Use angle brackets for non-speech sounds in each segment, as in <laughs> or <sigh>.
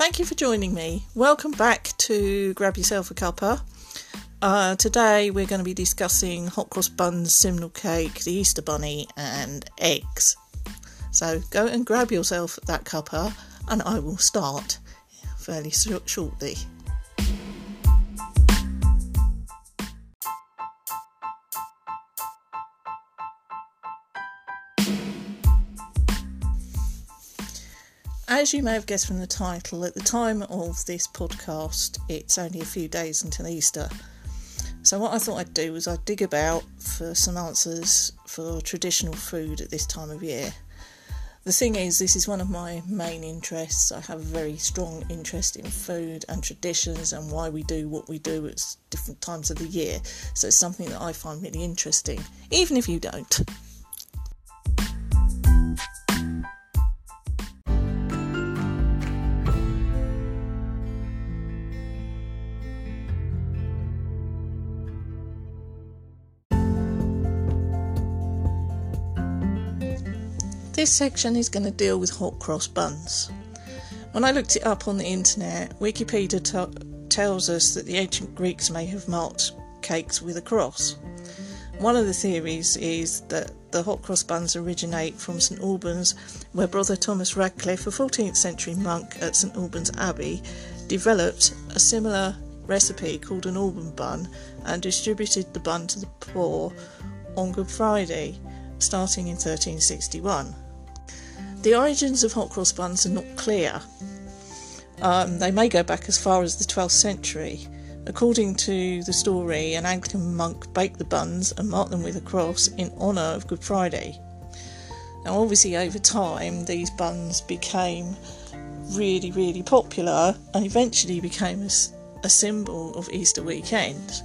thank you for joining me. Welcome back to Grab Yourself a Cuppa. Uh, today we're going to be discussing hot cross buns, simnel cake, the Easter bunny, and eggs. So go and grab yourself that cuppa, and I will start fairly shortly. As you may have guessed from the title, at the time of this podcast, it's only a few days until Easter. So, what I thought I'd do was I'd dig about for some answers for traditional food at this time of year. The thing is, this is one of my main interests. I have a very strong interest in food and traditions and why we do what we do at different times of the year. So, it's something that I find really interesting, even if you don't. This section is going to deal with hot cross buns. When I looked it up on the internet, Wikipedia t- tells us that the ancient Greeks may have marked cakes with a cross. One of the theories is that the hot cross buns originate from St Albans, where Brother Thomas Radcliffe, a 14th century monk at St Albans Abbey, developed a similar recipe called an Alban bun and distributed the bun to the poor on Good Friday, starting in 1361. The origins of hot cross buns are not clear. Um, they may go back as far as the 12th century. According to the story, an Anglican monk baked the buns and marked them with a cross in honour of Good Friday. Now, obviously, over time, these buns became really, really popular and eventually became a, a symbol of Easter weekend.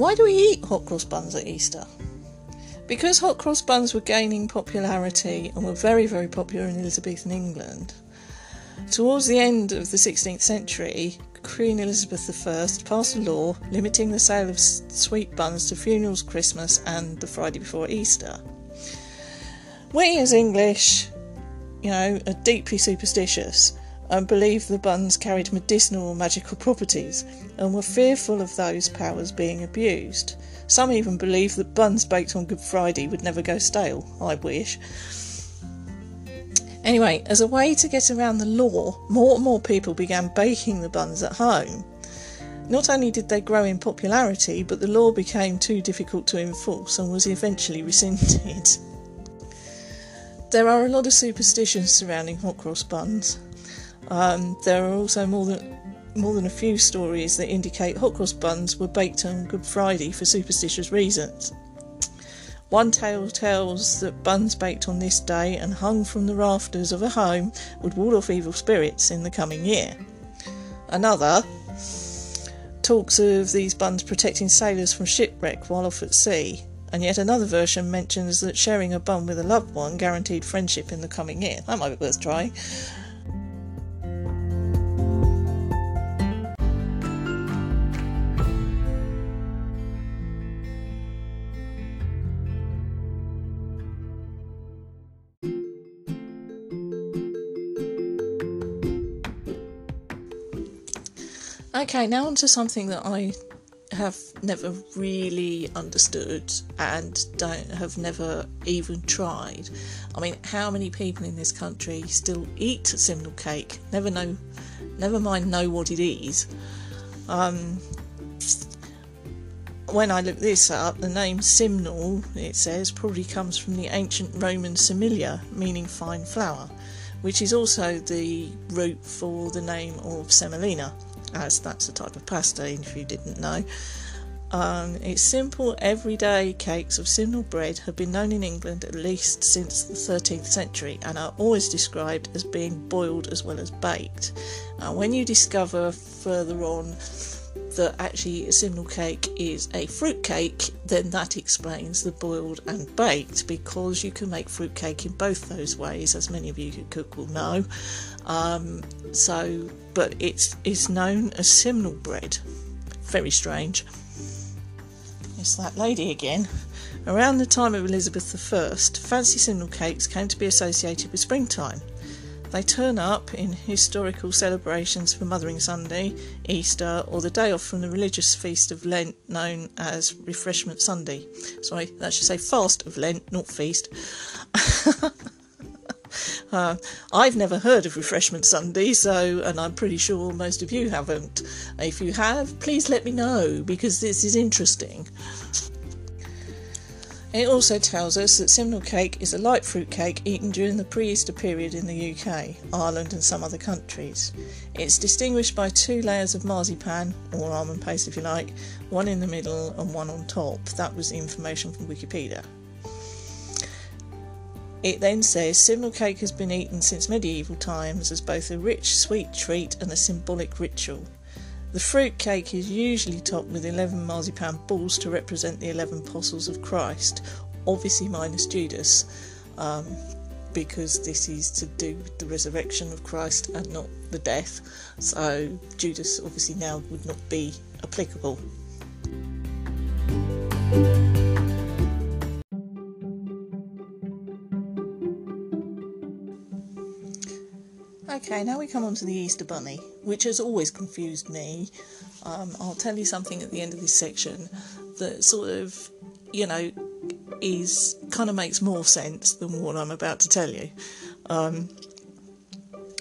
Why do we eat hot cross buns at Easter? Because hot cross buns were gaining popularity and were very, very popular in Elizabethan England, towards the end of the 16th century, Queen Elizabeth I passed a law limiting the sale of sweet buns to funerals, Christmas, and the Friday before Easter. We as English, you know, are deeply superstitious and believed the buns carried medicinal or magical properties and were fearful of those powers being abused. Some even believed that buns baked on Good Friday would never go stale. I wish. Anyway, as a way to get around the law, more and more people began baking the buns at home. Not only did they grow in popularity, but the law became too difficult to enforce and was eventually rescinded. <laughs> There are a lot of superstitions surrounding hot cross buns. Um, there are also more than more than a few stories that indicate hot cross buns were baked on Good Friday for superstitious reasons. One tale tells that buns baked on this day and hung from the rafters of a home would ward off evil spirits in the coming year. Another talks of these buns protecting sailors from shipwreck while off at sea, and yet another version mentions that sharing a bun with a loved one guaranteed friendship in the coming year. That might be worth trying. Okay, now onto something that I have never really understood and don't have never even tried. I mean, how many people in this country still eat simnel cake? Never know, never mind know what it is. Um, when I look this up, the name simnel, it says, probably comes from the ancient Roman similia, meaning fine flour, which is also the root for the name of semolina as that's a type of pasta if you didn't know. Um, its simple everyday cakes of simnel bread have been known in England at least since the 13th century and are always described as being boiled as well as baked. Uh, when you discover further on that actually a simnel cake is a fruit cake, then that explains the boiled and baked because you can make fruit cake in both those ways, as many of you who cook will know. Um, so but it's, it's known as simnel bread. Very strange. It's that lady again. Around the time of Elizabeth I, fancy simnel cakes came to be associated with springtime. They turn up in historical celebrations for Mothering Sunday, Easter, or the day off from the religious feast of Lent known as Refreshment Sunday. Sorry, that should say fast of Lent, not feast. <laughs> uh, I've never heard of Refreshment Sunday, so, and I'm pretty sure most of you haven't. If you have, please let me know because this is interesting. It also tells us that simnel cake is a light fruit cake eaten during the pre Easter period in the UK, Ireland, and some other countries. It's distinguished by two layers of marzipan, or almond paste if you like, one in the middle and one on top. That was the information from Wikipedia. It then says simnel cake has been eaten since medieval times as both a rich sweet treat and a symbolic ritual. The fruit cake is usually topped with 11 marzipan balls to represent the 11 apostles of Christ, obviously minus Judas, um, because this is to do with the resurrection of Christ and not the death. So Judas obviously now would not be applicable. Okay, now we come on to the Easter Bunny, which has always confused me. Um, I'll tell you something at the end of this section that sort of, you know, is kind of makes more sense than what I'm about to tell you. Um,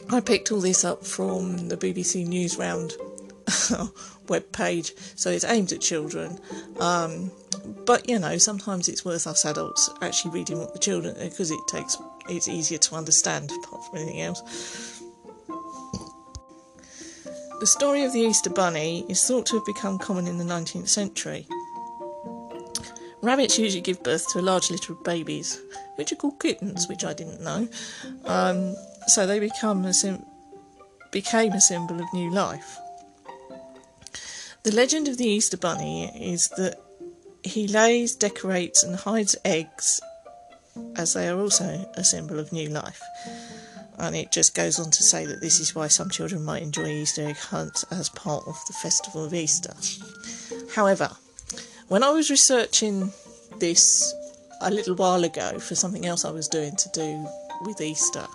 I picked all this up from the BBC Newsround <laughs> web page, so it's aimed at children. Um, but you know, sometimes it's worth us adults actually reading what the children because it takes it's easier to understand apart from anything else. The story of the Easter Bunny is thought to have become common in the 19th century. Rabbits usually give birth to a large litter of babies, which are called kittens, which I didn't know. Um, so they become a sim- became a symbol of new life. The legend of the Easter Bunny is that he lays, decorates, and hides eggs, as they are also a symbol of new life and it just goes on to say that this is why some children might enjoy Easter egg hunts as part of the festival of Easter. However, when I was researching this a little while ago for something else I was doing to do with Easter,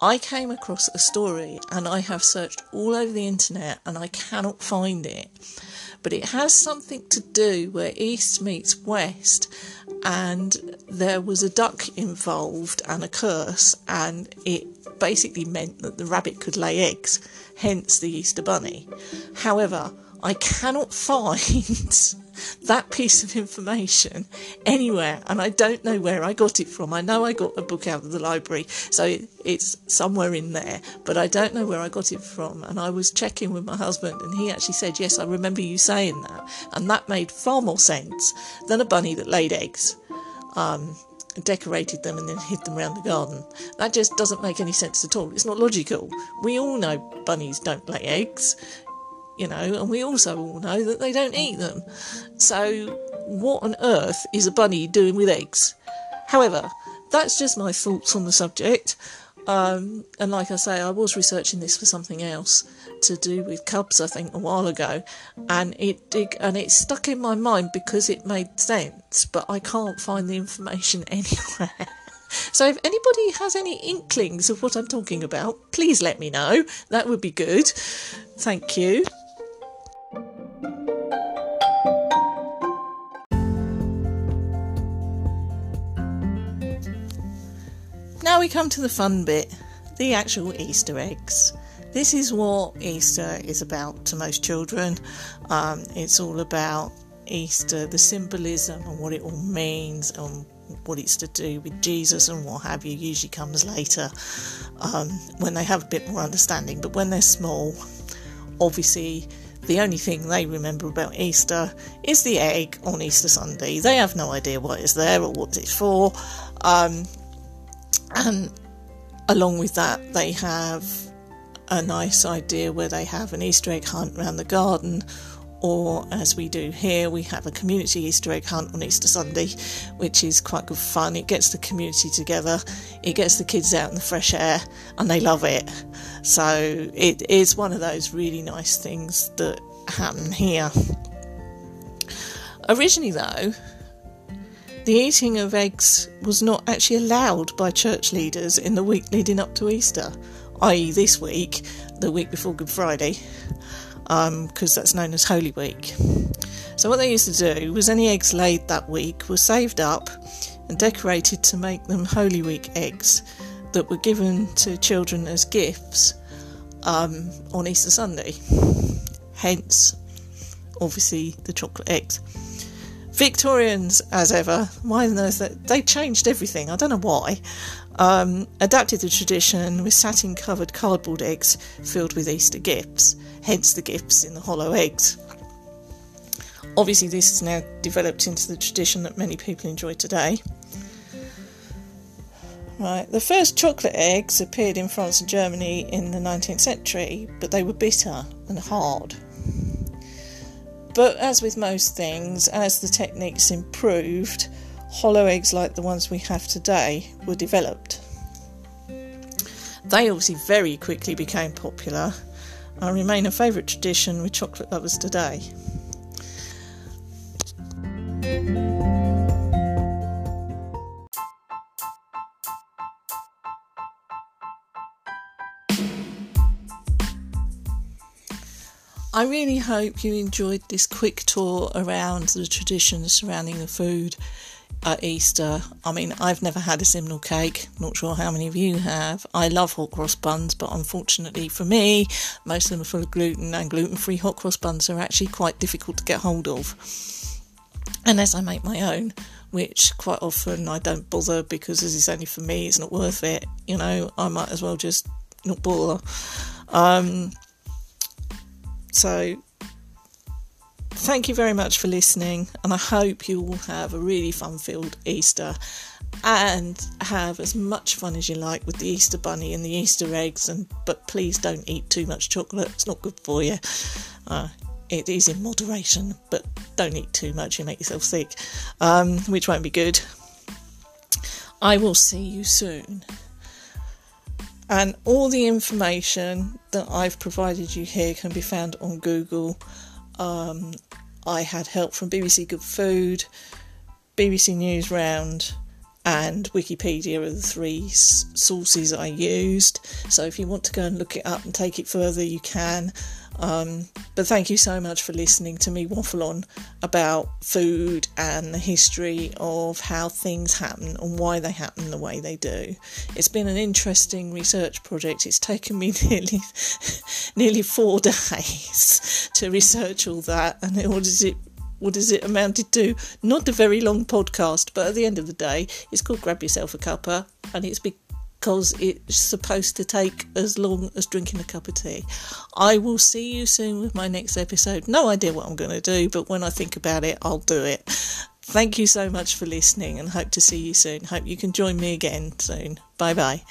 I came across a story and I have searched all over the internet and I cannot find it. But it has something to do where East meets West and there was a duck involved and a curse, and it basically meant that the rabbit could lay eggs, hence the Easter Bunny. However, I cannot <laughs> find that piece of information anywhere, and I don't know where I got it from. I know I got a book out of the library, so it's somewhere in there, but I don't know where I got it from. And I was checking with my husband, and he actually said, Yes, I remember you saying that, and that made far more sense than a bunny that laid eggs. Um, decorated them and then hid them around the garden. That just doesn't make any sense at all. It's not logical. We all know bunnies don't lay eggs, you know, and we also all know that they don't eat them. So, what on earth is a bunny doing with eggs? However, that's just my thoughts on the subject. Um, and like I say, I was researching this for something else to do with cubs, I think, a while ago, and it, it and it stuck in my mind because it made sense, but I can't find the information <laughs> anywhere. So if anybody has any inklings of what I'm talking about, please let me know. That would be good. Thank you. Now we come to the fun bit the actual Easter eggs. This is what Easter is about to most children. Um, it's all about Easter, the symbolism and what it all means, and what it's to do with Jesus and what have you. Usually comes later um, when they have a bit more understanding. But when they're small, obviously the only thing they remember about Easter is the egg on Easter Sunday. They have no idea what is there or what it's for. Um, and along with that, they have a nice idea where they have an Easter egg hunt around the garden or as we do here, we have a community Easter egg hunt on Easter Sunday, which is quite good fun. It gets the community together, it gets the kids out in the fresh air, and they love it. So it is one of those really nice things that happen here. Originally, though, the eating of eggs was not actually allowed by church leaders in the week leading up to Easter, i.e., this week, the week before Good Friday because um, that's known as Holy Week. So, what they used to do was any eggs laid that week were saved up and decorated to make them Holy Week eggs that were given to children as gifts um, on Easter Sunday. Hence, obviously, the chocolate eggs. Victorians, as ever, why on earth they changed everything? I don't know why. Um, adapted the tradition with satin covered cardboard eggs filled with Easter gifts hence the gifts in the hollow eggs. Obviously, this has now developed into the tradition that many people enjoy today. Right, the first chocolate eggs appeared in France and Germany in the 19th century, but they were bitter and hard. But as with most things, as the techniques improved, hollow eggs like the ones we have today were developed. They obviously very quickly became popular and remain a favourite tradition with chocolate lovers today. I really hope you enjoyed this quick tour around the traditions surrounding the food at Easter. I mean, I've never had a simnel cake, not sure how many of you have. I love hot cross buns, but unfortunately for me, most of them are full of gluten, and gluten free hot cross buns are actually quite difficult to get hold of. Unless I make my own, which quite often I don't bother because as it's only for me, it's not worth it. You know, I might as well just not bother. Um, so thank you very much for listening, and I hope you all have a really fun filled Easter and have as much fun as you like with the Easter bunny and the Easter eggs. And but please don't eat too much chocolate; it's not good for you. Uh, it is in moderation, but don't eat too much; you make yourself sick, um, which won't be good. I will see you soon. And all the information that I've provided you here can be found on Google um, I had help from BBC Good Food, BBC Newsround, and Wikipedia are the three sources I used. So if you want to go and look it up and take it further, you can. Um, but thank you so much for listening to me waffle on about food and the history of how things happen and why they happen the way they do. It's been an interesting research project. It's taken me <laughs> nearly nearly four <laughs> days to research all that, and what does it what does it amounted to? Not a very long podcast, but at the end of the day, it's called Grab Yourself a Cuppa, and it's because it's supposed to take as long as drinking a cup of tea. I will see you soon with my next episode. No idea what I'm going to do, but when I think about it, I'll do it. Thank you so much for listening and hope to see you soon. Hope you can join me again soon. Bye bye.